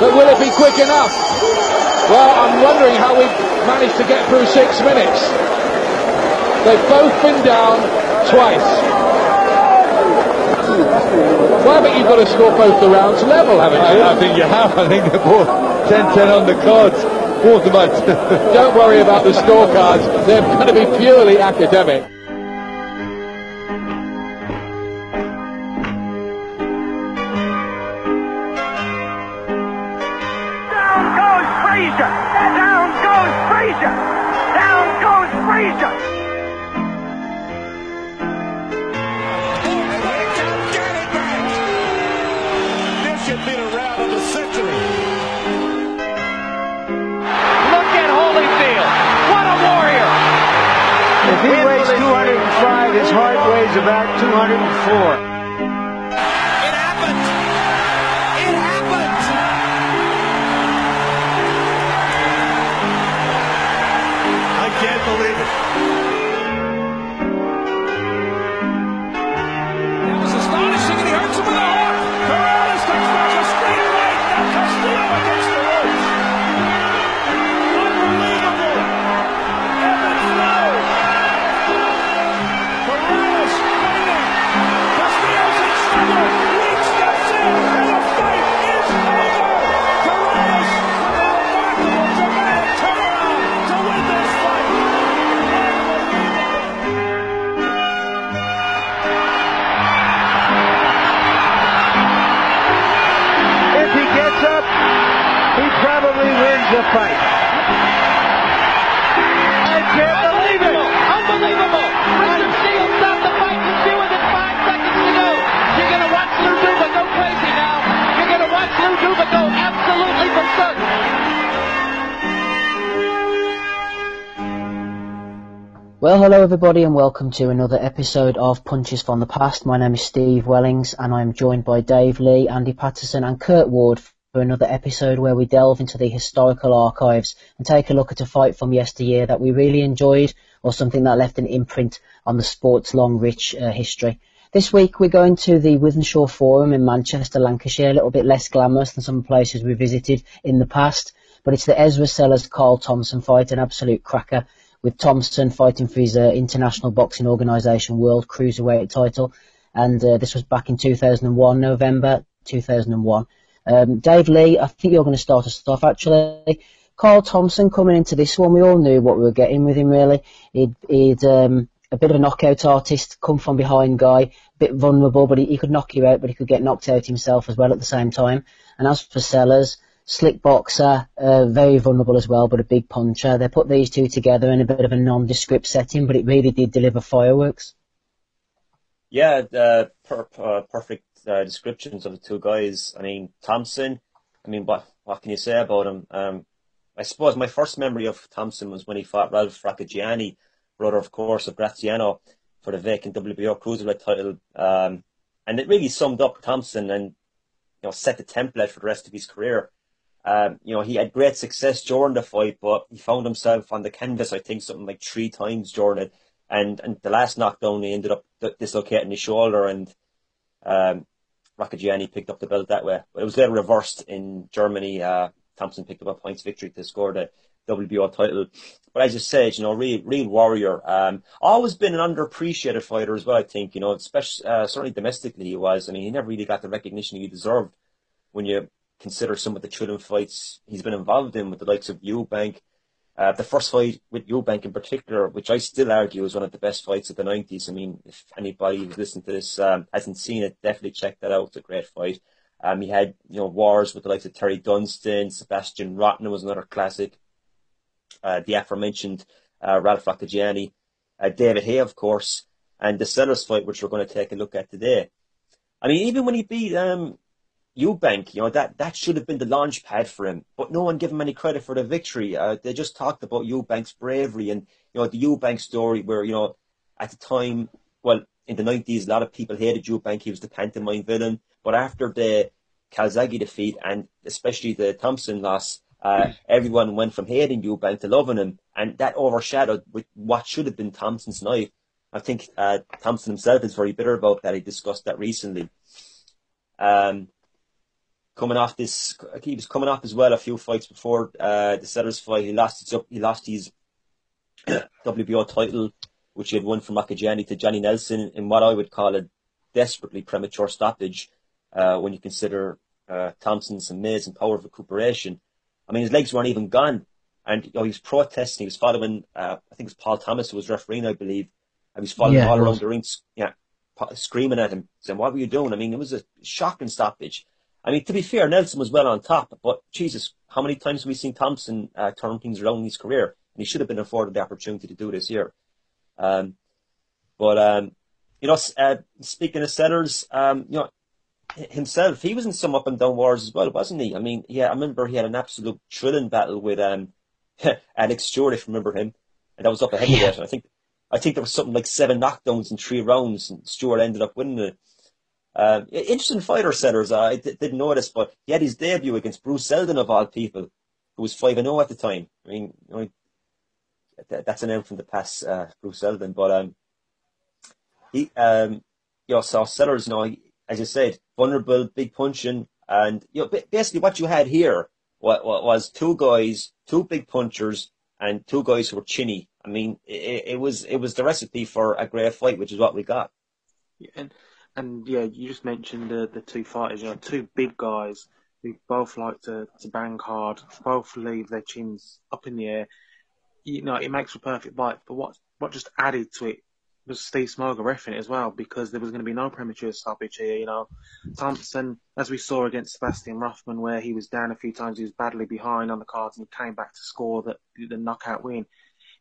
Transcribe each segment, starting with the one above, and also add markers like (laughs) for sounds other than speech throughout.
but will it be quick enough? Well, I'm wondering how we've managed to get through six minutes. They've both been down twice. Well, I think you've got to score both the rounds level, haven't you? I, I think you have. I think they're both 10-10 on the cards. Both of us. (laughs) Don't worry about the scorecards. They're going to be purely academic. Frazier! Down goes Frazier! Down goes Frazier! This should be the round of the century. Look at Holyfield! What a warrior! If he weighs 205, his heart weighs about 204. Everybody, and welcome to another episode of Punches from the Past. My name is Steve Wellings, and I'm joined by Dave Lee, Andy Patterson, and Kurt Ward for another episode where we delve into the historical archives and take a look at a fight from yesteryear that we really enjoyed, or something that left an imprint on the sport's long, rich uh, history. This week we're going to the Wythenshawe Forum in Manchester, Lancashire, a little bit less glamorous than some places we visited in the past, but it's the Ezra Sellers Carl Thompson fight, an absolute cracker with Thompson fighting for his uh, International Boxing Organisation World Cruiserweight title. And uh, this was back in 2001, November 2001. Um, Dave Lee, I think you're going to start us off actually. Carl Thompson coming into this one, we all knew what we were getting with him really. He'd, he'd um, a bit of a knockout artist, come from behind guy, a bit vulnerable, but he, he could knock you out, but he could get knocked out himself as well at the same time. And as for Sellers, slick boxer, uh, very vulnerable as well, but a big puncher. They put these two together in a bit of a nondescript setting, but it really did deliver fireworks. Yeah, uh, per, uh, perfect uh, descriptions of the two guys. I mean, Thompson. I mean, what what can you say about him? Um, I suppose my first memory of Thompson was when he fought Ralf Rocchigiani, brother, of course, of Graziano, for the vacant WBO cruiserweight title. Um, and it really summed up Thompson and you know set the template for the rest of his career. Um, you know, he had great success during the fight, but he found himself on the canvas, I think, something like three times during it. And and the last knockdown, he ended up dislocating his shoulder, and um, Rocchigiani picked up the belt that way. But it was later reversed in Germany. Uh, Thompson picked up a points victory to score the WBO title. But as you said, you know, real, real warrior. Um, always been an underappreciated fighter as well, I think, you know, especially, uh, certainly domestically he was. I mean, he never really got the recognition he deserved when you consider some of the chilling fights he's been involved in with the likes of Eubank. Uh, the first fight with Eubank in particular, which I still argue is one of the best fights of the 90s. I mean, if anybody who's listening to this um, hasn't seen it, definitely check that out. It's a great fight. Um, he had, you know, wars with the likes of Terry Dunstan, Sebastiaan Rothmann was another classic. Uh, the aforementioned uh, Ralf Rocchigiani, uh, David Haye, of course, and the Sellers fight, which we're going to take a look at today. I mean, even when he beat um, Eubank, you know, that, that should have been the launch pad for him, but no one gave him any credit for the victory. Uh, they just talked about Eubank's bravery and, you know, the Eubank story where, you know, at the time, well, in the 90s, a lot of people hated Eubank. He was the pantomime villain. But after the Calzaghe defeat and especially the Thompson loss, uh, everyone went from hating Eubank to loving him. And that overshadowed what should have been Thompson's night. I think uh, Thompson himself is very bitter about that. He discussed that recently. Um, coming off this, he was coming off as well a few fights before uh, the Sellers fight. He lost his he lost his (clears throat) WBO title, which he had won from Rocchigiani to Johnny Nelson in what I would call a desperately premature stoppage uh, when you consider uh, Thompson's amazing power of recuperation. I mean, his legs weren't even gone, and you know, he was protesting. He was following, uh, I think it was Paul Thomas who was refereeing, I believe. And he was following yeah, all around the ring, yeah, screaming at him, saying, "What were you doing?" I mean, it was a shocking stoppage. I mean, to be fair, Nelson was well on top, but Jesus, how many times have we seen Thompson uh, turn things around in his career? And he should have been afforded the opportunity to do this here. Um, but um, you know, uh, speaking of Sellers, um, you know, himself, he was in some up and down wars as well, wasn't he? I mean, yeah, I remember he had an absolute thrilling battle with um, (laughs) Alex Stewart, if you remember him, and that was up a heavyweight. Yeah. I think I think there was something like seven knockdowns in three rounds, and Stewart ended up winning it. Um, interesting fighter Sellers. I d- didn't notice, but he had his debut against Bruce Seldon of all people, who was five and zero oh at the time. I mean, I mean that's a name from the past, uh, Bruce Seldon. But um, he, um, you know, saw Sellers. Know, as you said, vulnerable, big punching, and you know, basically what you had here was, was two guys, two big punchers, and two guys who were chinny. I mean, it, it was it was the recipe for a great fight, which is what we got. Yeah, and and yeah, you just mentioned the the two fighters. You know, two big guys who both like to to bang hard, both leave their chins up in the air. You know, it makes for a perfect fight. But what what just added to it was Steve Smoger refereeing it as well because there was going to be no premature stoppage here. You know, Thompson, as we saw against Sebastiaan Rothmann, where he was down a few times, he was badly behind on the cards and he came back to score the, the knockout win.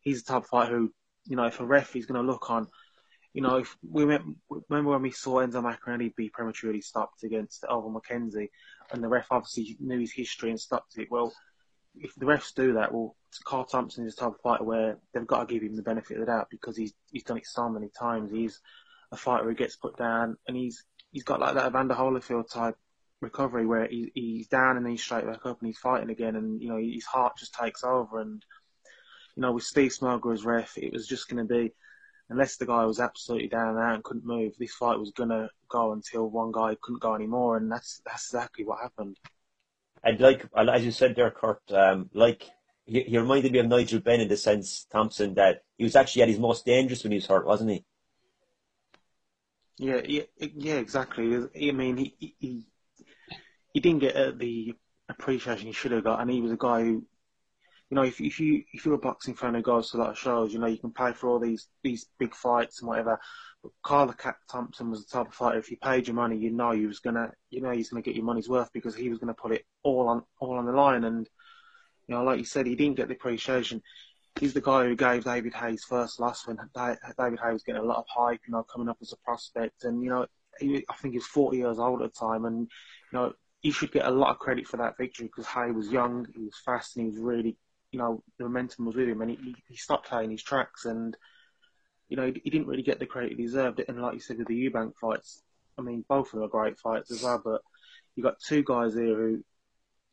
He's the type of fighter who, you know, if a ref is going to look on, you know, if we remember when we saw Enzo Maccarinelli be prematurely stopped against Ovill McKenzie, and the ref obviously knew his history and stopped it. Well, if the refs do that, well, Carl Thompson is the type of fighter where they've got to give him the benefit of the doubt because he's he's done it so many times. He's a fighter who gets put down, and he's he's got like that Evander Holyfield type recovery where he, he's down and then he's straight back up and he's fighting again, and you know his heart just takes over. And you know with Steve Smoger as ref, it was just going to be unless the guy was absolutely down and out and couldn't move, this fight was going to go until one guy couldn't go anymore, and that's that's exactly what happened. And like as you said there, Kurt, um, like he, he reminded me of Nigel Benn in the sense, Thompson, that he was actually at his most dangerous when he was hurt, wasn't he? Yeah, yeah, yeah, exactly. I mean, he he he didn't get the appreciation he should have got, and he was a guy who, you know, if if you if you're a boxing fan who goes to a lot of shows, you know, you can pay for all these these big fights and whatever. But Carl Cat Thompson was the type of fighter. If you paid your money, you know he was gonna, you know, he's gonna get your money's worth because he was gonna put it all on all on the line. And you know, like you said, he didn't get the appreciation. He's the guy who gave David Haye's first loss when David Haye was getting a lot of hype, you know, coming up as a prospect. And you know, he, I think he's 40 years old at the time, and you know, he should get a lot of credit for that victory because Haye was young, he was fast, and he was really, you know, the momentum was with him, and he, he stopped playing his tracks and you know, he, he didn't really get the credit he deserved. It and like you said with the Eubank fights, I mean, both of them are great fights as well. But you got two guys here who,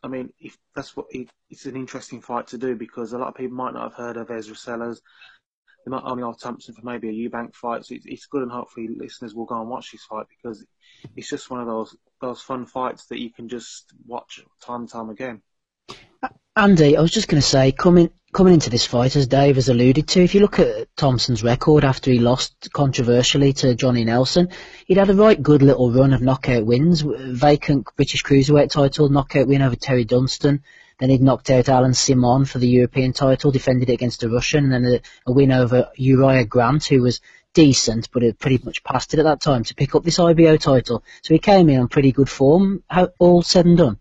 I mean, if that's what it's an interesting fight to do because a lot of people might not have heard of Ezra Sellers. They might only have Thompson for maybe a Eubank fight. So it's, it's good, and hopefully listeners will go and watch this fight because it's just one of those those fun fights that you can just watch time and time again. Andy, I was just going to say, coming coming into this fight, as Dave has alluded to, if you look at Thompson's record after he lost controversially to Johnny Nelson, he'd had a right good little run of knockout wins. Vacant British Cruiserweight title, knockout win over Terry Dunstan. Then he'd knocked out Alain Simon for the European title, defended it against a Russian, and then a, a win over Uriah Grant, who was decent, but it pretty much passed it at that time to pick up this IBO title. So he came in on pretty good form. All said and done.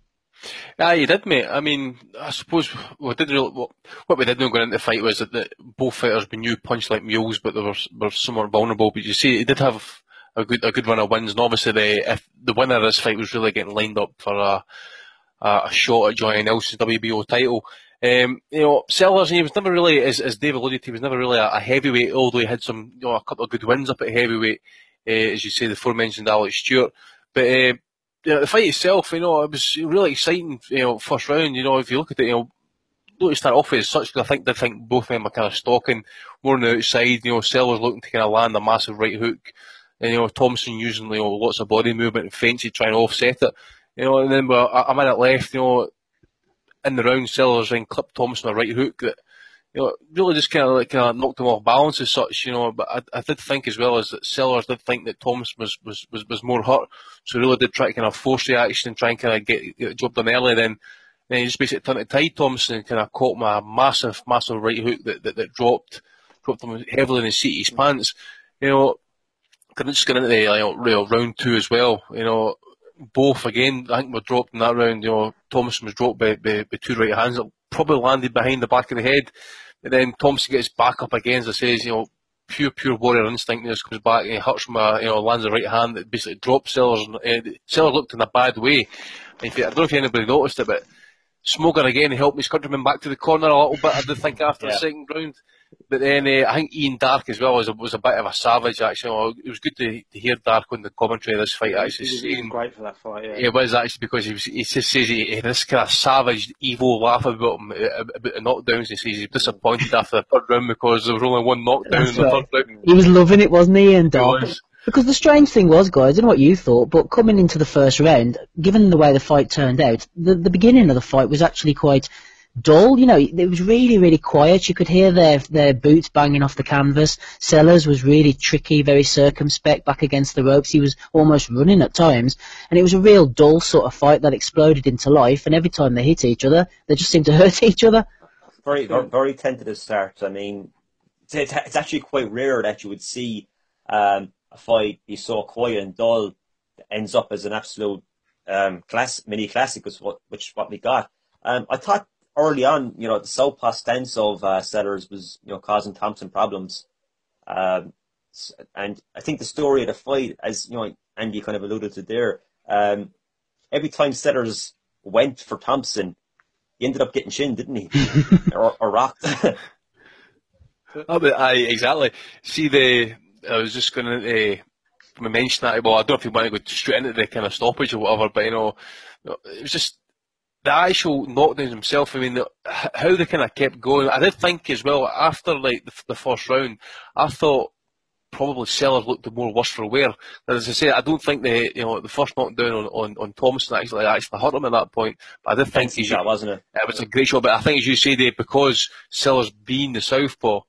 Yeah, you did, mate. I mean, I suppose what did what, we did know going into the fight was that, that both fighters we knew punched like mules, but they were were somewhat vulnerable. But you see, he did have a good a good run of wins. And obviously, the if the winner of this fight was really getting lined up for a a, a shot at joining Nelson's WBO title. Um, you know, Sellers, he was never really, as, as Dave alluded to, he was never really a, a heavyweight, although he had some, you know, a couple of good wins up at heavyweight, uh, as you say, the aforementioned Alex Stewart. But uh, know, the fight itself, you know, it was really exciting, you know, first round, you know, if you look at it, you know, to start off as such, I think they think both of them are kind of stalking more on the outside, you know, Sellers looking to kind of land a massive right hook, and, you know, Thompson using, you know, lots of body movement and fancy trying to offset it, you know, and then well, a, a minute left, you know, in the round, Sellers then clipped Thompson a right hook that, you know, really just kind of like kind of knocked him off balance as such, you know. But I, I did think as well as that Sellers did think that Thomas was, was, was, was more hurt, so really did try to kind of force the action and try and kind of get, get the job done early. Then, then he just basically turned to tide Thompson and kind of caught him a massive, massive right hook that, that, that dropped dropped him heavily in the seat of his pants. You know, couldn't just get into the know, round two as well. You know, both again, I think were dropped in that round. You know, Thompson was dropped by, by, by two right hands that probably landed behind the back of the head. But then Thompson gets back up again, as I says, you know, pure, pure warrior instinct. just comes back and he hurts from a, you know, lands a right hand that basically drops Sellers. Uh, Sellers looked in a bad way. I don't know if anybody noticed it, but Smoger again helped his countryman back to the corner a little bit. I did think after yeah. the second round. But then uh, I think Ian Darke as well was a, was a bit of a savage actually. it was good to, to hear Darke on the commentary of this fight actually. He was, saying, great for that fight. Yeah, it was actually because he, was, he just says he, he this kind of savage, evil laugh about him about the knockdowns. He says he's disappointed after the third round because there was only one knockdown That's in the right. third round. He was loving it, wasn't he, Ian Darke? Because the strange thing was, guys, I don't know what you thought, but coming into the first round, given the way the fight turned out, the, the beginning of the fight was actually quite dull. You know, it was really, really quiet. You could hear their their boots banging off the canvas. Sellers was really tricky, very circumspect back against the ropes. He was almost running at times, and it was a real dull sort of fight that exploded into life. And every time they hit each other, they just seemed to (laughs) hurt each other. Very, very, very tentative start. I mean, it's, it's actually quite rare that you would see um, a fight be so quiet and dull ends up as an absolute um, class mini classic, which what which what we got. Um, I thought early on, you know, the southpaw stance of uh, Sellers was you know causing Thompson problems, um, and I think the story of the fight, as you know, Andy kind of alluded to there, um, every time Sellers went for Thompson, he ended up getting shin, didn't he, (laughs) or, or rocked. (laughs) oh, but I exactly see the I was just going to uh, mention that. Well, I don't know if you want to go straight into the kind of stoppage or whatever, but you know, it was just the actual knockdowns himself. I mean, the, how they kind of kept going. I did think as well after like the, the first round, I thought probably Sellers looked the more worse for wear. As I say, I don't think the you know the first knockdown on, on, on Thompson actually actually hurt him at that point. But I did think he shot, wasn't it? It was a great shot, but I think as you say, Dave, because Sellers being the southpaw,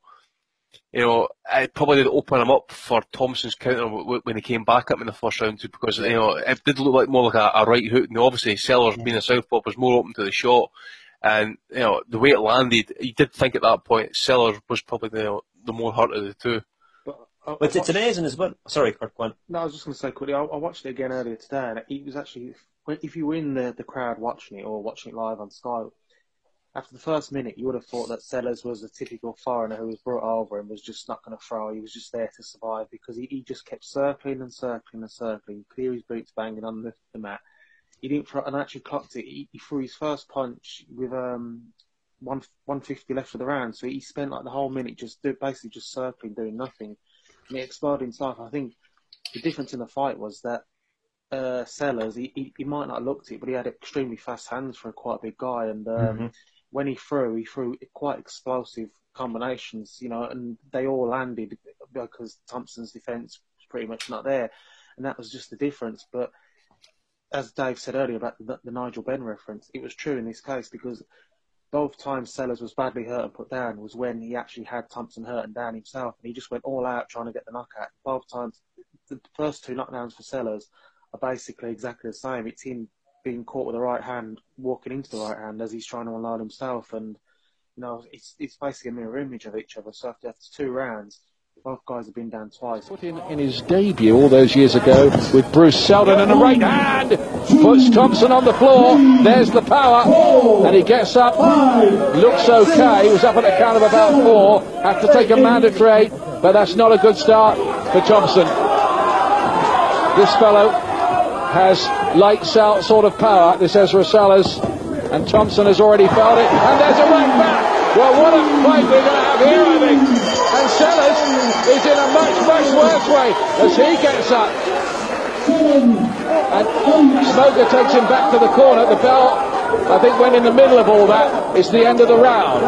you know, it probably did open him up for Thompson's counter when he came back up in the first round too, because you know it did look like more like a, a right hook. And obviously, Sellers being a southpaw was more open to the shot, and you know the way it landed, you did think at that point Sellers was probably the the more hurt of the two. But, uh, but it's amazing as well. Sorry, Kurt. Go on. No, I was just going to say quickly. I, I, watched it again earlier today, and it was actually if you were in the the crowd watching it or watching it live on Sky after the first minute, you would have thought that Sellers was a typical foreigner who was brought over and was just not going to throw. He was just there to survive because he, he just kept circling and circling and circling. You could hear his boots banging on the, the mat. He didn't throw, and actually clocked it. He, he threw his first punch with um, one 150 left of the round. So he spent like the whole minute just do, basically just circling, doing nothing. And it exploded in life. I think the difference in the fight was that uh, Sellers, he, he, he, might not have looked it, but he had extremely fast hands for a quite big guy. And um, mm-hmm when he threw, he threw quite explosive combinations, you know, and they all landed because Thompson's defence was pretty much not there, and that was just the difference. But as Dave said earlier about the, the Nigel Benn reference, it was true in this case because both times Sellers was badly hurt and put down was when he actually had Thompson hurt and down himself, and he just went all out trying to get the knockout. Both times, the first two knockdowns for Sellers are basically exactly the same. It's him being caught with the right hand, walking into the right hand as he's trying to unload himself, and you know it's it's basically a mirror image of each other. So after, after two rounds, both guys have been down twice. Put in in his debut all those years ago with Bruce Seldon and a right hand puts Thompson on the floor. There's the power, and he gets up. Looks okay. He was up at a count of about four. Have to take a mandatory, but that's not a good start for Thompson. This fellow has out sort of power, this Ezra Sellers, and Thompson has already felt it, and there's a right back. Well, what a fight we're going to have here, I think. And Sellers is in a much, much worse way as he gets up. And Smoger takes him back to the corner. The bell, I think, went in the middle of all that. It's the end of the round.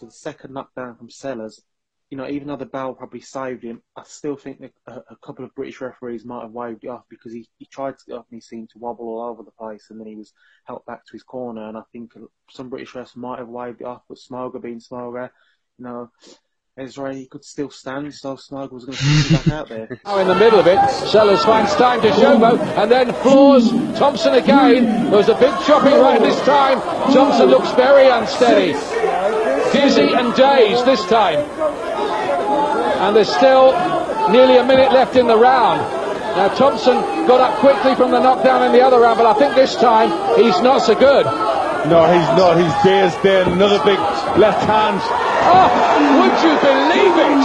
The second knockdown from Sellers, you know, even though the bell probably saved him, I still think that a, a couple of British referees might have waved it off because he, he tried to get up and he seemed to wobble all over the place and then he was helped back to his corner. And I think some British refs might have waved it off, but Smoger being Smoger, you know, Ezra, he could still stand, so Smoger was going to push back out there. (laughs) Now in the middle of it, Sellers finds time to showboat and then floors Thompson again. There was a big chopping right this time. Thompson looks very unsteady. Dizzy and dazed this time. And there's still nearly a minute left in the round. Now Thompson got up quickly from the knockdown in the other round, but I think this time he's not so good. No, he's not. He's dazed there. Another big left hand. Oh, would you believe it?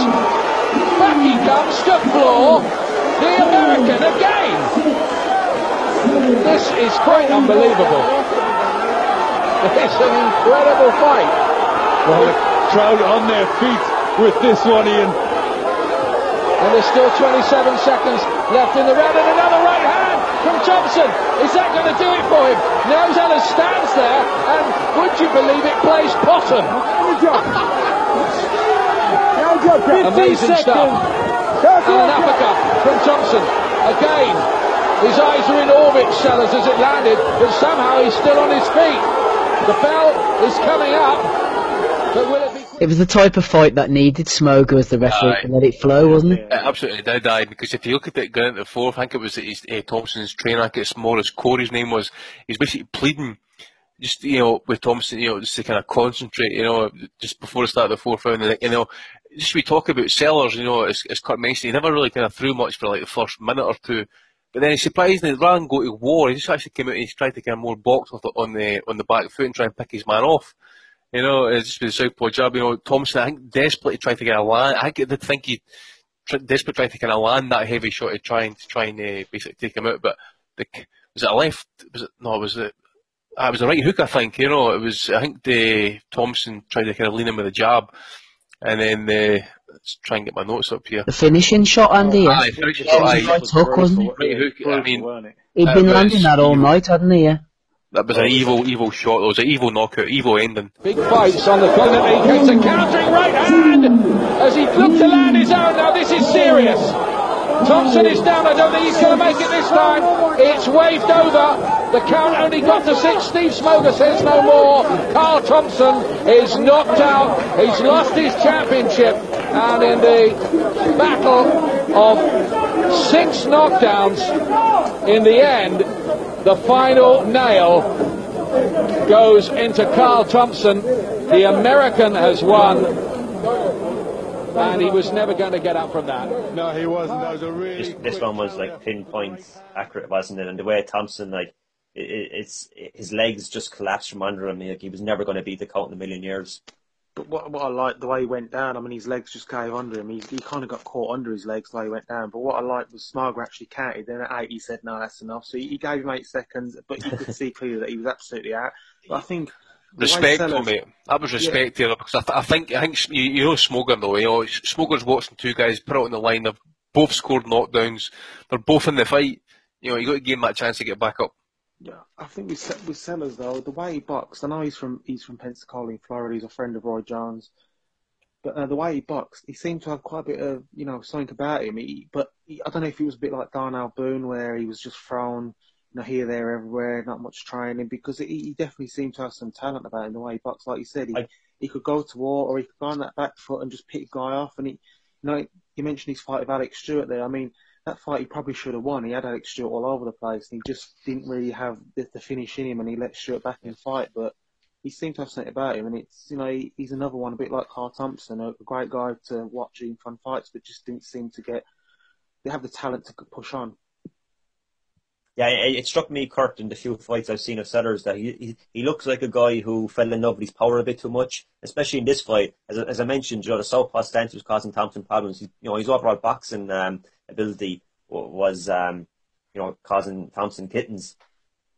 Back he comes to floor the American again. This is quite unbelievable. It's an incredible fight. Well, the crowd on their feet with this one, Ian. And there's still 27 seconds left in the round, and another right hand from Thompson. Is that going to do it for him? Now Zeller stands there, and would you believe it, plays bottom. Amazing stuff. And an uppercut from Thompson. Again, his eyes are in orbit, Sellers, as it landed, but somehow he's still on his feet. The bell is coming up, but will it. It was the type of fight that needed Smoger as the referee Aye. to let it flow, wasn't it? It absolutely did, aye, because if you look at it going into the fourth, I think it was his, uh, Thompson's trainer, I think it's Maurice Core's name was, he's basically pleading, just, you know, with Thompson, you know, just to kind of concentrate, you know, just before the start of the fourth round, and, you know, just we talk about Sellers, you know, as, as Kurt mentioned, he never really kind of threw much for like the first minute or two, but then he surprisingly, rather than go to war, he just actually came out and he tried to kind of more box on the on the back foot and try and pick his man off. You know, it's just with the southpaw jab. You know, Thompson, I think desperately trying to get a land. I think- I did think he tr- desperately trying to kind of land that heavy shot to try and to try and uh, basically take him out. But the, was it a left? Was it no? Was it? Ah, it was a right hook, I think. You know, it was. I think the Thompson tried to kind of lean him with a jab, and then uh, let's try and get my notes up here. The finishing shot, Andy, yeah. Aye, finishing Yeah, shot, it was aye. right hook, wasn't it? Right hook. I mean. He'd Uh, been but landing that all night, hadn't he? Yeah. That was an evil, evil shot. It was an evil knockout, evil ending. Big fights on the continent. He gets a countering right hand as he looked to land his own. Now this is serious. Thompson is down. I don't think he's going to make it this time. It's waved over. The count only got to six. Steve Smoger says no more. Carl Thompson is knocked out. He's lost his championship. And in the battle of six knockdowns, in the end, the final nail goes into Carl Thompson. The American has won, and he was never going to get up from that. No, he wasn't. That was a really. This, this one was like pinpoint accurate, wasn't it? And the way Thompson, like, it, it, it's his legs just collapsed from under him. Like, he was never going to beat the count in a million years. But what, what I like, the way he went down, I mean, his legs just gave under him. He, he kind of got caught under his legs the way he went down. But what I liked was Smoger actually counted. Then at eight, he said, no, that's enough. So he, he gave him eight seconds, but you could see (laughs) clearly that he was absolutely out. But I think. Respect, though, Sellers- mate. That was respect here because I, th- I think I think you, you know Smoger though. You know Smoger's watching two guys put it on the line. They've both scored knockdowns. They're both in the fight. You know you got to give him that chance to get back up. Yeah, I think with with Sellers though, the way he boxed, I know he's from he's from Pensacola in Florida. He's a friend of Roy Jones, but uh, the way he boxed, he seemed to have quite a bit of you know something about him. He, but he, I don't know if he was a bit like Darnell Boone, where he was just thrown, you know, here, there, everywhere, not much training. Because he, he definitely seemed to have some talent about him. The way he boxed, like you said, he I- he could go to war or he could go on that back foot and just pick a guy off. And he, you know, you mentioned his fight with Alex Stewart there. I mean, that fight he probably should have won. He had Alex Stewart all over the place, and he just didn't really have the, the finish in him, and he let Stewart back in the fight. But he seemed to have something about him, and it's you know he, he's another one, a bit like Carl Thompson, a, a great guy to watch in fun fights, but just didn't seem to get. They have the talent to push on. Yeah, it, it struck me, Kurt, in the few fights I've seen of Sellers, that he, he he looks like a guy who fell in love with his power a bit too much, especially in this fight. As, as I mentioned, you know, the southpaw stance was causing Thompson problems. He, you know, his overall boxing um, ability was, um, you know, causing Thompson kittens.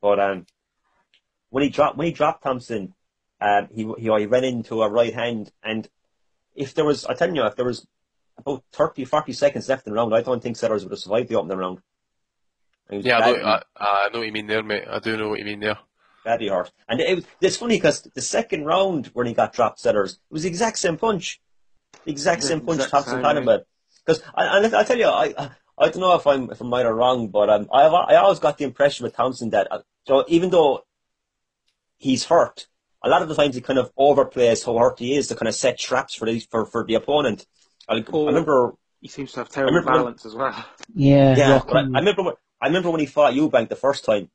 But um, when he dropped when he dropped Thompson, um, he, he he ran into a right hand, and if there was, I tell you, if there was about 30, 40 seconds left in the round, I don't think Sellers would have survived the opening round. Yeah, I know, I, I know what you mean there, mate. I do know what you mean there. Badly hurt. And it was, it's funny because the second round when he got dropped, Sellers, it was the exact same punch. The exact same punch exact Thompson had him yeah. with. Because, I, I tell you, I, I I don't know if I'm if I'm right or wrong, but um, I I always got the impression with Thompson that uh, so even though he's hurt, a lot of the times he kind of overplays how hurt he is to kind of set traps for the for, for the opponent. I, I remember He seems to have terrible remember when- balance as well. Yeah, Yeah, I, I remember. when- I remember when he fought Eubank the first time.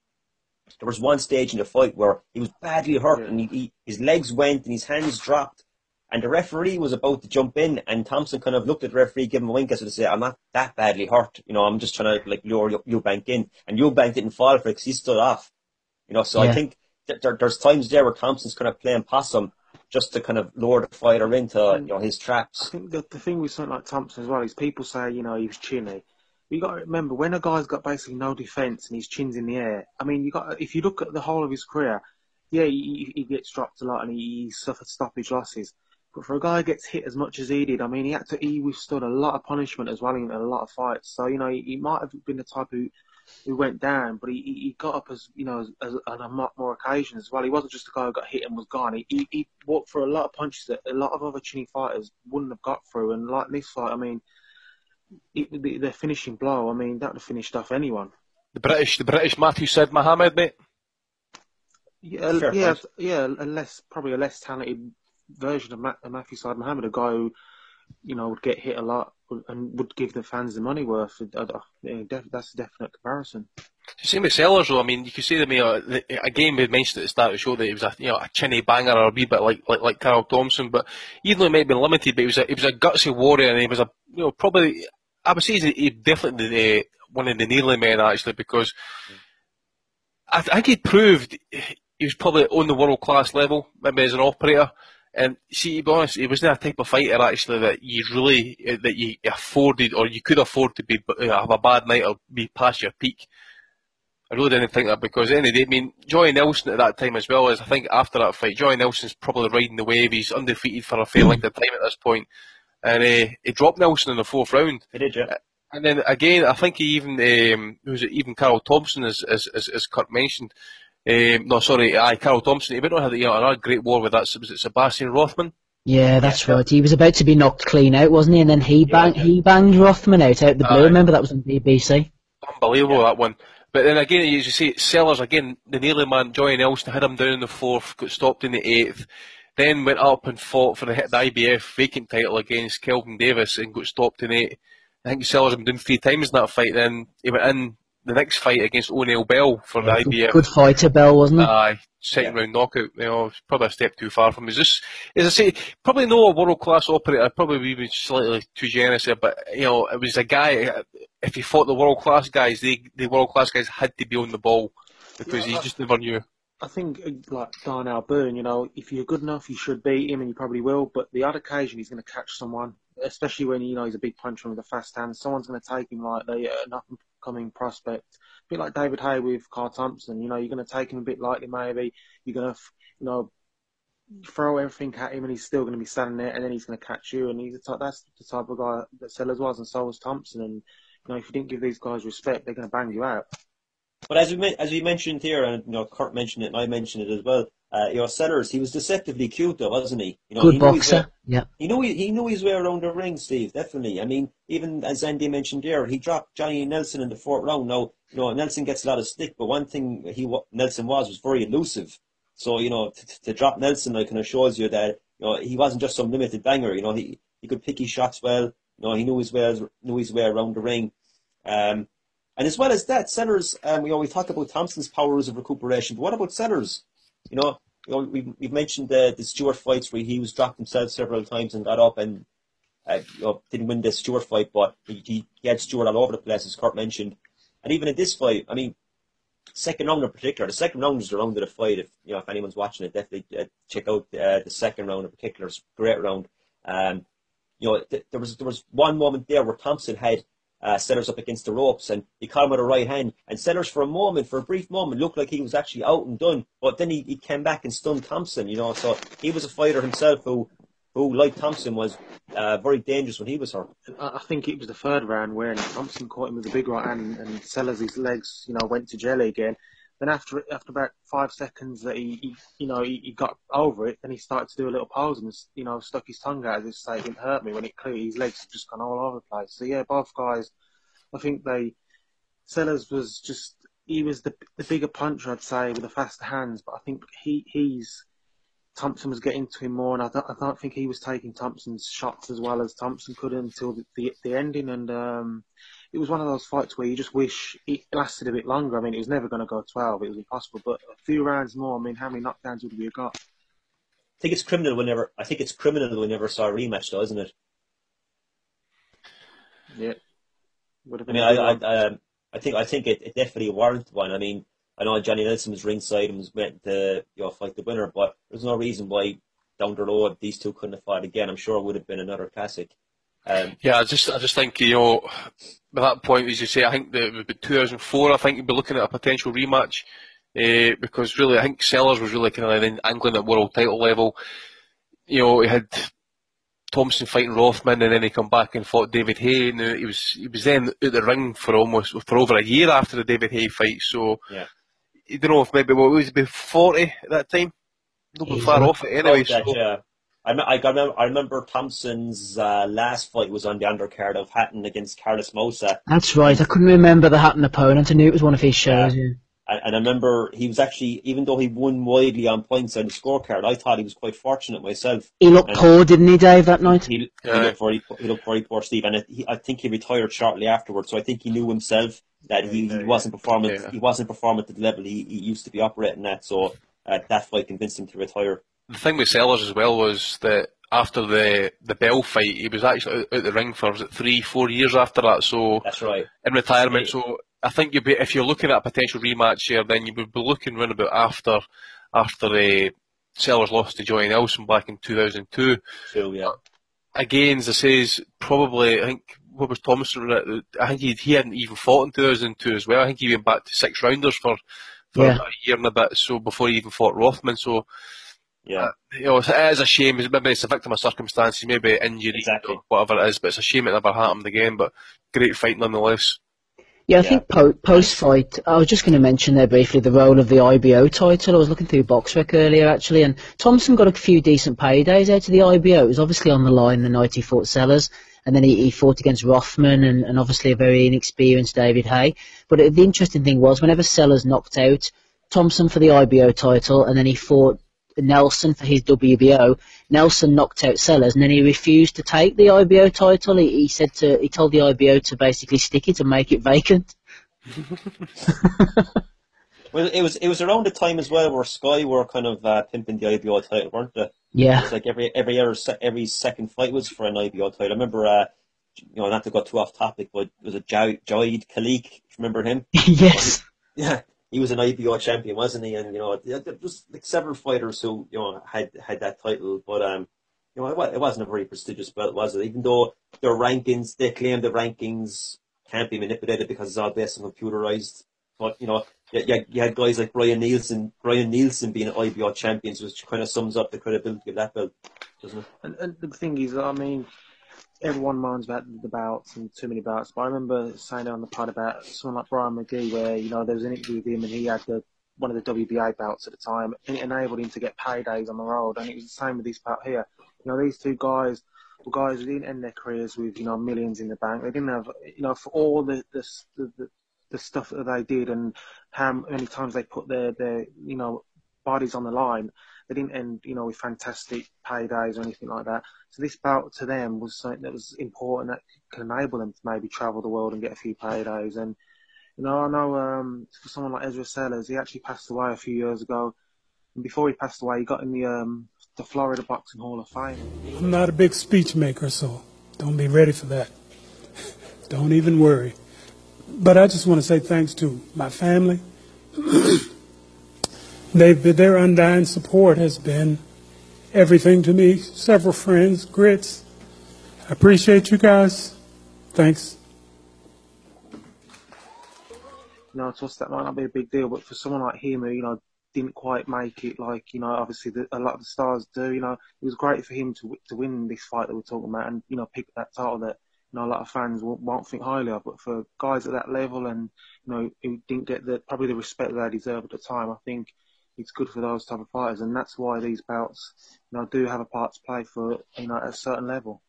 There was one stage in the fight where he was badly hurt, Yeah. and he, he, his legs went and his hands dropped, and the referee was about to jump in, and Thompson kind of looked at the referee, gave him a wink as to say, "I'm not that badly hurt, you know. I'm just trying to like lure Eu- Eubank in," and Eubank didn't fall for it because he stood off, you know. So Yeah. I think that there, there's times there where Thompson's kind of playing possum just to kind of lure the fighter into you know his traps. I think the, the thing with something like Thompson as well is people say, you know, he was chinny. You got to remember when a guy's got basically no defence and his chin's in the air. I mean, you got if you look at the whole of his career, yeah, he, he gets dropped a lot and he, he suffered stoppage losses. But for a guy who gets hit as much as he did, I mean, he had to he withstood a lot of punishment as well in a lot of fights. So you know, he, he might have been the type who who went down, but he, he he got up as you know as, as on a lot more occasions as well. He wasn't just a guy who got hit and was gone. He, he he walked through a lot of punches that a lot of other chinny fighters wouldn't have got through. And like this fight, I mean, it, the, the finishing blow, I mean, that would have finished off anyone. The British, the British Matthew Saad Muhammad, mate. Yeah, Fair yeah, point. yeah. A less probably a less talented version of Ma- Matthew Saad Muhammad, a guy who you know would get hit a lot and would give the fans the money worth. Uh, uh, that's a definite comparison. Same with Sellers, though. I mean, you could say to me, uh, again, we mentioned at the start of the show that he was a, you know, a chinny banger or a wee bit like, like, like Carl Thompson, but even though he might have been limited, but he was a, he was a gutsy warrior and he was a, you know, probably, I would say he's, definitely the, one of the nearly men actually because I, I think he proved he was probably on the world class level, maybe as an operator. And see, to be honest, he wasn't a type of fighter actually that you really that you afforded or you could afford to be uh, have a bad night or be past your peak. I really didn't think that because at the end of the day, I mean, Joy Nelson at that time as well as I think after that fight, Joy Nelson's probably riding the wave. He's undefeated for a fair length of time at this point, and uh, he dropped Nelson in the fourth round. He did, yeah. And then again, I think he even um, was it? Even Carl Thompson, as as as, as Kurt mentioned. Um, no, sorry, aye, Carl Thompson. He went on had you know, another great war with that. Was it Sebastiaan Rothmann? yeah, that's right. He was about to be knocked clean out, wasn't he? And then he banged yeah. he banged Rothmann out out the blue. Aye. Remember that was on BBC. Unbelievable that one. But then again, as you see, Sellers again, the nearly man, Joy Nelson had him down in the fourth, got stopped in the eighth, then went up and fought for the, the IBF vacant title against Kelvin Davis and got stopped in eight. I think Sellers had been doing three times in that fight. Then he went in the next fight against O'Neil Bell for the Good, IBF. good fighter, Bell, wasn't it? Aye, second round knockout. You know, probably a step too far from. Is this, as I say, probably no a world class operator. I'd probably be slightly too generous here, but you know, it was a guy. If he fought the world class guys, they the world class guys had to be on the ball because Yeah, he just never knew. I think uh, like Darnell Boone, you know, if you're good enough, you should beat him, and you probably will. But the other occasion, he's going to catch someone, especially when you know he's a big puncher with a fast hand. Someone's going to take him lightly, an up and coming prospect, a bit like David Haye with Carl Thompson. You know, you're going to take him a bit lightly, maybe. You're going to, you know, throw everything at him, and he's still going to be standing there, and then he's going to catch you. And he's the type, that's the type of guy that Sellers was, and so was Thompson. And you know, if you didn't give these guys respect, they're going to bang you out. But as we as we mentioned here, and you know, Kurt mentioned it, and I mentioned it as well. Uh, you know, Sellers, he was deceptively cute, though, wasn't he? You know, Good he knew his way- boxer. Yeah. He knew he, he knew his way around the ring, Steve. Definitely. I mean, even as Andy mentioned there, he dropped Johnny Nelson in the fourth round. Now, you know, Nelson gets a lot of stick, but one thing he Nelson was was very elusive. So you know, to, to drop Nelson, kind of shows you that you know he wasn't just some limited banger. You know, he he could pick his shots well. You know, he knew his way knew his way around the ring. Um, and as well as that, Sellers, um, you know, we talk about Thompson's powers of recuperation, but what about Sellers? You know, you know, we've, we've mentioned the, the Stewart fights where he was dropped himself several times and got up and uh, you know, didn't win the Stewart fight, but he, he, he had Stewart all over the place, as Kurt mentioned. And even in this fight, I mean, second round in particular, the second round is the round of the fight. If you know, if anyone's watching it, definitely uh, check out uh, the second round in particular. It's a great round. Um, you know, th- there was there was one moment there where Thompson had uh, Sellers up against the ropes, and he caught him with a right hand. And Sellers, for a moment, for a brief moment, looked like he was actually out and done. But then he, he came back and stunned Thompson. You know, so he was a fighter himself who, who like Thompson, was uh, very dangerous when he was hurt. I think it was the third round where Thompson caught him with a big right hand, and Sellers' legs, you know, went to jelly again. Then after after about five seconds that he, he you know he, he, got over it, then he started to do a little pose and you know stuck his tongue out as if to say it didn't hurt me when it clearly his legs just gone all over the place. So yeah, both guys, I think they Sellers was just he was the the bigger puncher I'd say with the faster hands, but I think he he's Thompson was getting to him more, and I don't, I don't think he was taking Thompson's shots as well as Thompson could until the, the, the ending. And um, it was one of those fights where you just wish it lasted a bit longer. I mean, it was never going to go 12, it was impossible. But a few rounds more, I mean, how many knockdowns would we have got? I think it's criminal whenever I think it's criminal we never saw a rematch, though, isn't it? Yeah. Would have been I mean, I, I, um, I think I think it, it definitely warranted one. I mean, I know Johnny Nelson was ringside and was meant to you know fight the winner, but there's no reason why down the road these two couldn't have fought again. I'm sure it would have been another classic. Um, yeah, I just I just think you know, at that point, as you say, I think that it would be 2004. I think you'd be looking at a potential rematch uh, because really, I think Sellers was really kind of in angling at world title level. You know, he had Thompson fighting Rothmann, and then he come back and fought David Haye. And he was he was then out the ring for almost for over a year after the David Haye fight. So, yeah. you don't know if maybe what was he be 40 at that time. Not far off it anyway. So. yeah. I, I, remember, I remember Thompson's uh, last fight was on the undercard of Hatton against Carlos Maussa. That's right. I couldn't remember the Hatton opponent. I knew it was one of his shows. Yeah. And, and I remember he was actually, even though he won widely on points on the scorecard, I thought he was quite fortunate myself. He looked and poor, didn't he, Dave, that night? He, yeah. he, looked, very, he looked very poor, Steve. And it, he, I think he retired shortly afterwards. So I think he knew himself that he, he wasn't performing. Yeah. He wasn't performing to the level he, he used to be operating at. So uh, that fight convinced him to retire. The thing with Sellers as well was that after the the Bell fight, he was actually out, out the ring for was it three, four years after that. So that's right in retirement. So I think you'd be if you're looking at a potential rematch here, then you would be looking around about after after uh, Sellers lost to Joey Nelson back in 2002. So yeah. Again, as I says, probably I think what was Thompson? I think he he hadn't even fought in 2002 as well. I think he went back to six rounders for for yeah. a year and a bit. So before he even fought Rothmann. So yeah. Uh, you know, it is a shame. Maybe it's a victim of circumstances, maybe injury, exactly. whatever it is. But it's a shame it never happened again. But great fight nonetheless. Yeah, I yeah. think po- post fight, I was just going to mention there briefly the role of the IBO title. I was looking through BoxRec earlier actually, and Thompson got a few decent paydays out of the IBO. It was obviously on the line the night he fought Sellers, and then he, he fought against Rothmann and, and obviously a very inexperienced David Haye. But the interesting thing was, whenever Sellers knocked out Thompson for the IBO title, and then he fought Nelson for his WBO. Nelson knocked out Sellers, and then he refused to take the IBO title. He, he said to he told the IBO to basically stick it and make it vacant. (laughs) well, it was it was around the time as well where Sky were kind of uh, pimping the IBO title, weren't they? Yeah. It's like every every every second fight was for an IBO title. I remember. Uh, you know, not to go too off topic, but it was it Jawaid Khaliq? Remember him? (laughs) yes. Yeah, he was an IBO champion, wasn't he? And you know, was like several fighters who you know had had that title, but um, you know, it, wasn't a very prestigious belt, was it? Even though their rankings, they claim the rankings can't be manipulated because it's all based on computerized. But you know, you, you had guys like Brian Nielsen, Brian Nielsen being IBO champions, which kind of sums up the credibility of that belt, doesn't it? And, and the thing is, I mean, everyone moans about the bouts and too many bouts, but I remember saying on the pod about someone like Bryan Magee, where you know there was an interview with him and he had the one of the WBA bouts at the time, and it enabled him to get paydays on the road. And it was the same with this bout here. You know, these two guys were guys who didn't end their careers with you know millions in the bank. They didn't have you know for all the the the, the stuff that they did and how many times they put their their you know bodies on the line they didn't end, you know, with fantastic paydays or anything like that. So this bout to them was something that was important that could enable them to maybe travel the world and get a few paydays. And you know, I know um, for someone like Ezra Sellers, he actually passed away a few years ago. And before he passed away, he got in the um, the Florida Boxing Hall of Fame. I'm not a big speech maker, so don't be ready for that. (laughs) don't even worry. But I just want to say thanks to my family. (clears throat) They've been, their undying support has been everything to me. Several friends, grits. I appreciate you guys. Thanks. you know, to us that might not be a big deal, but for someone like him who, you know, didn't quite make it like, you know, obviously the, a lot of the stars do, you know, it was great for him to to win this fight that we're talking about and, you know, pick that title that, you know, a lot of fans won't, won't think highly of, but for guys at that level and, you know, who didn't get the, probably the respect that they deserve at the time, I think it's good for those type of fighters and that's why these bouts, you know, do have a part to play for, you know, at a certain level.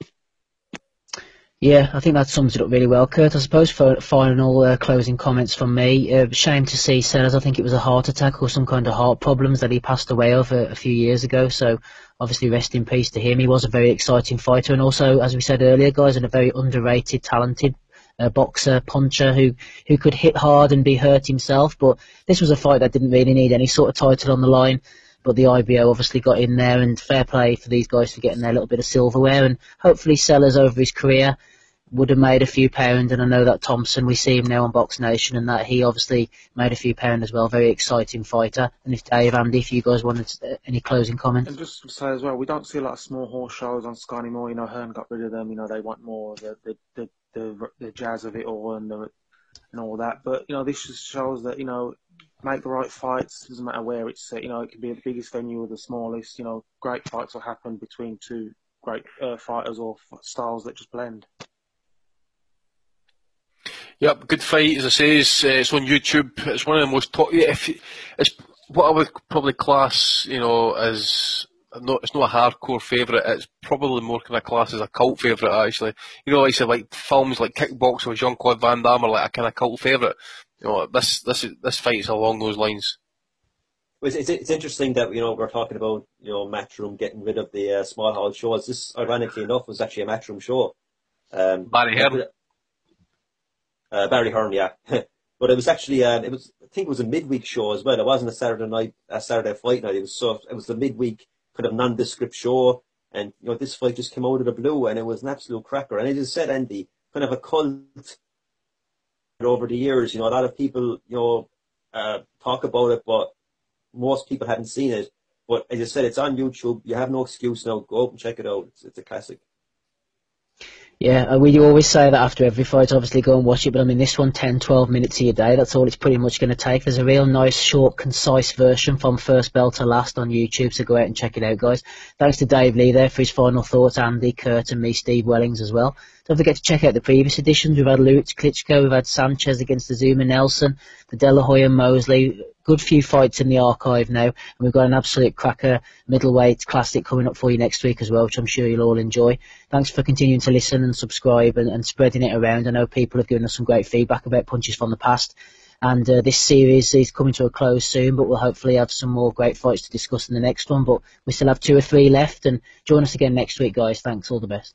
Yeah, I think that sums it up really well, Kurt. I suppose for final uh, closing comments from me, uh, shame to see Sellars. I think it was a heart attack or some kind of heart problems that he passed away of a, a, few years ago. So obviously rest in peace to him. He was a very exciting fighter and also, as we said earlier, guys, and a very underrated, talented uh, boxer, puncher who, who could hit hard and be hurt himself. But this was a fight that didn't really need any sort of title on the line but the IBO obviously got in there and fair play for these guys for getting their little bit of silverware and hopefully Sellars over his career would have made a few pound, and I know that Thompson, we see him now on Box Nation, and that he obviously made a few pound as well. Very exciting fighter. And if Dave, Andy, if you guys wanted to, uh, any closing comments, and just to say as well, we don't see a lot of small horse shows on Sky anymore. You know, Hearn got rid of them. You know, they want more the the the the, the jazz of it all and the and all that. But you know, this just shows that you know make the right fights. Doesn't matter where it's set. You know, it could be the biggest venue or the smallest. You know, great fights will happen between two great uh, fighters or styles that just blend. Yep, good fight. As I say, it's, uh, it's on YouTube. It's one of the most top. If it's what I would probably class, you know, as not it's not a hardcore favourite. It's probably more kind of class as a cult favourite. Actually, you know, like I said, like films like Kickboxer with Jean Claude Van Damme are like a kind of cult favourite. You know, this this this fight is along those lines. It's, it's, it's interesting that you know we're talking about you know Matchroom getting rid of the uh, small hall shows. This, ironically enough, was actually a Matchroom show. Um, Barry Hearn. Uh, Barry Hearn, yeah. (laughs) but it was actually, um, it was, I think it was a midweek show as well. It wasn't a Saturday night, a Saturday fight night. It was so, it was the midweek kind of nondescript show. And, you know, this fight just came out of the blue and it was an absolute cracker. And as you said, Andy, kind of a cult over the years. You know, a lot of people, you know, uh, talk about it, but most people haven't seen it. But as you said, it's on YouTube. You have no excuse now. Go out and check it out. It's, it's a classic. Yeah, uh, we always say that after every fight, obviously go and watch it, but I mean, this one, 10, 12 minutes of your day, that's all it's pretty much going to take. There's a real nice, short, concise version from first bell to last on YouTube, so go out and check it out, guys. Thanks to Dave Lee there for his final thoughts, Andy, Kurt, and me, Steve Wellings, as well. Don't forget to check out the previous editions. We've had Lewis Klitschko, we've had Sanchez against Azumah Nelson, the De and Mosley, good few fights in the archive now, and we've got an absolute cracker middleweight classic coming up for you next week as well, which I'm sure you'll all enjoy. Thanks for continuing to listen and subscribe and, and spreading it around. I know people have given us some great feedback about punches from the past. And uh, this series is coming to a close soon, but we'll hopefully have some more great fights to discuss in the next one. But we still have two or three left, and join us again next week, guys. Thanks, all the best.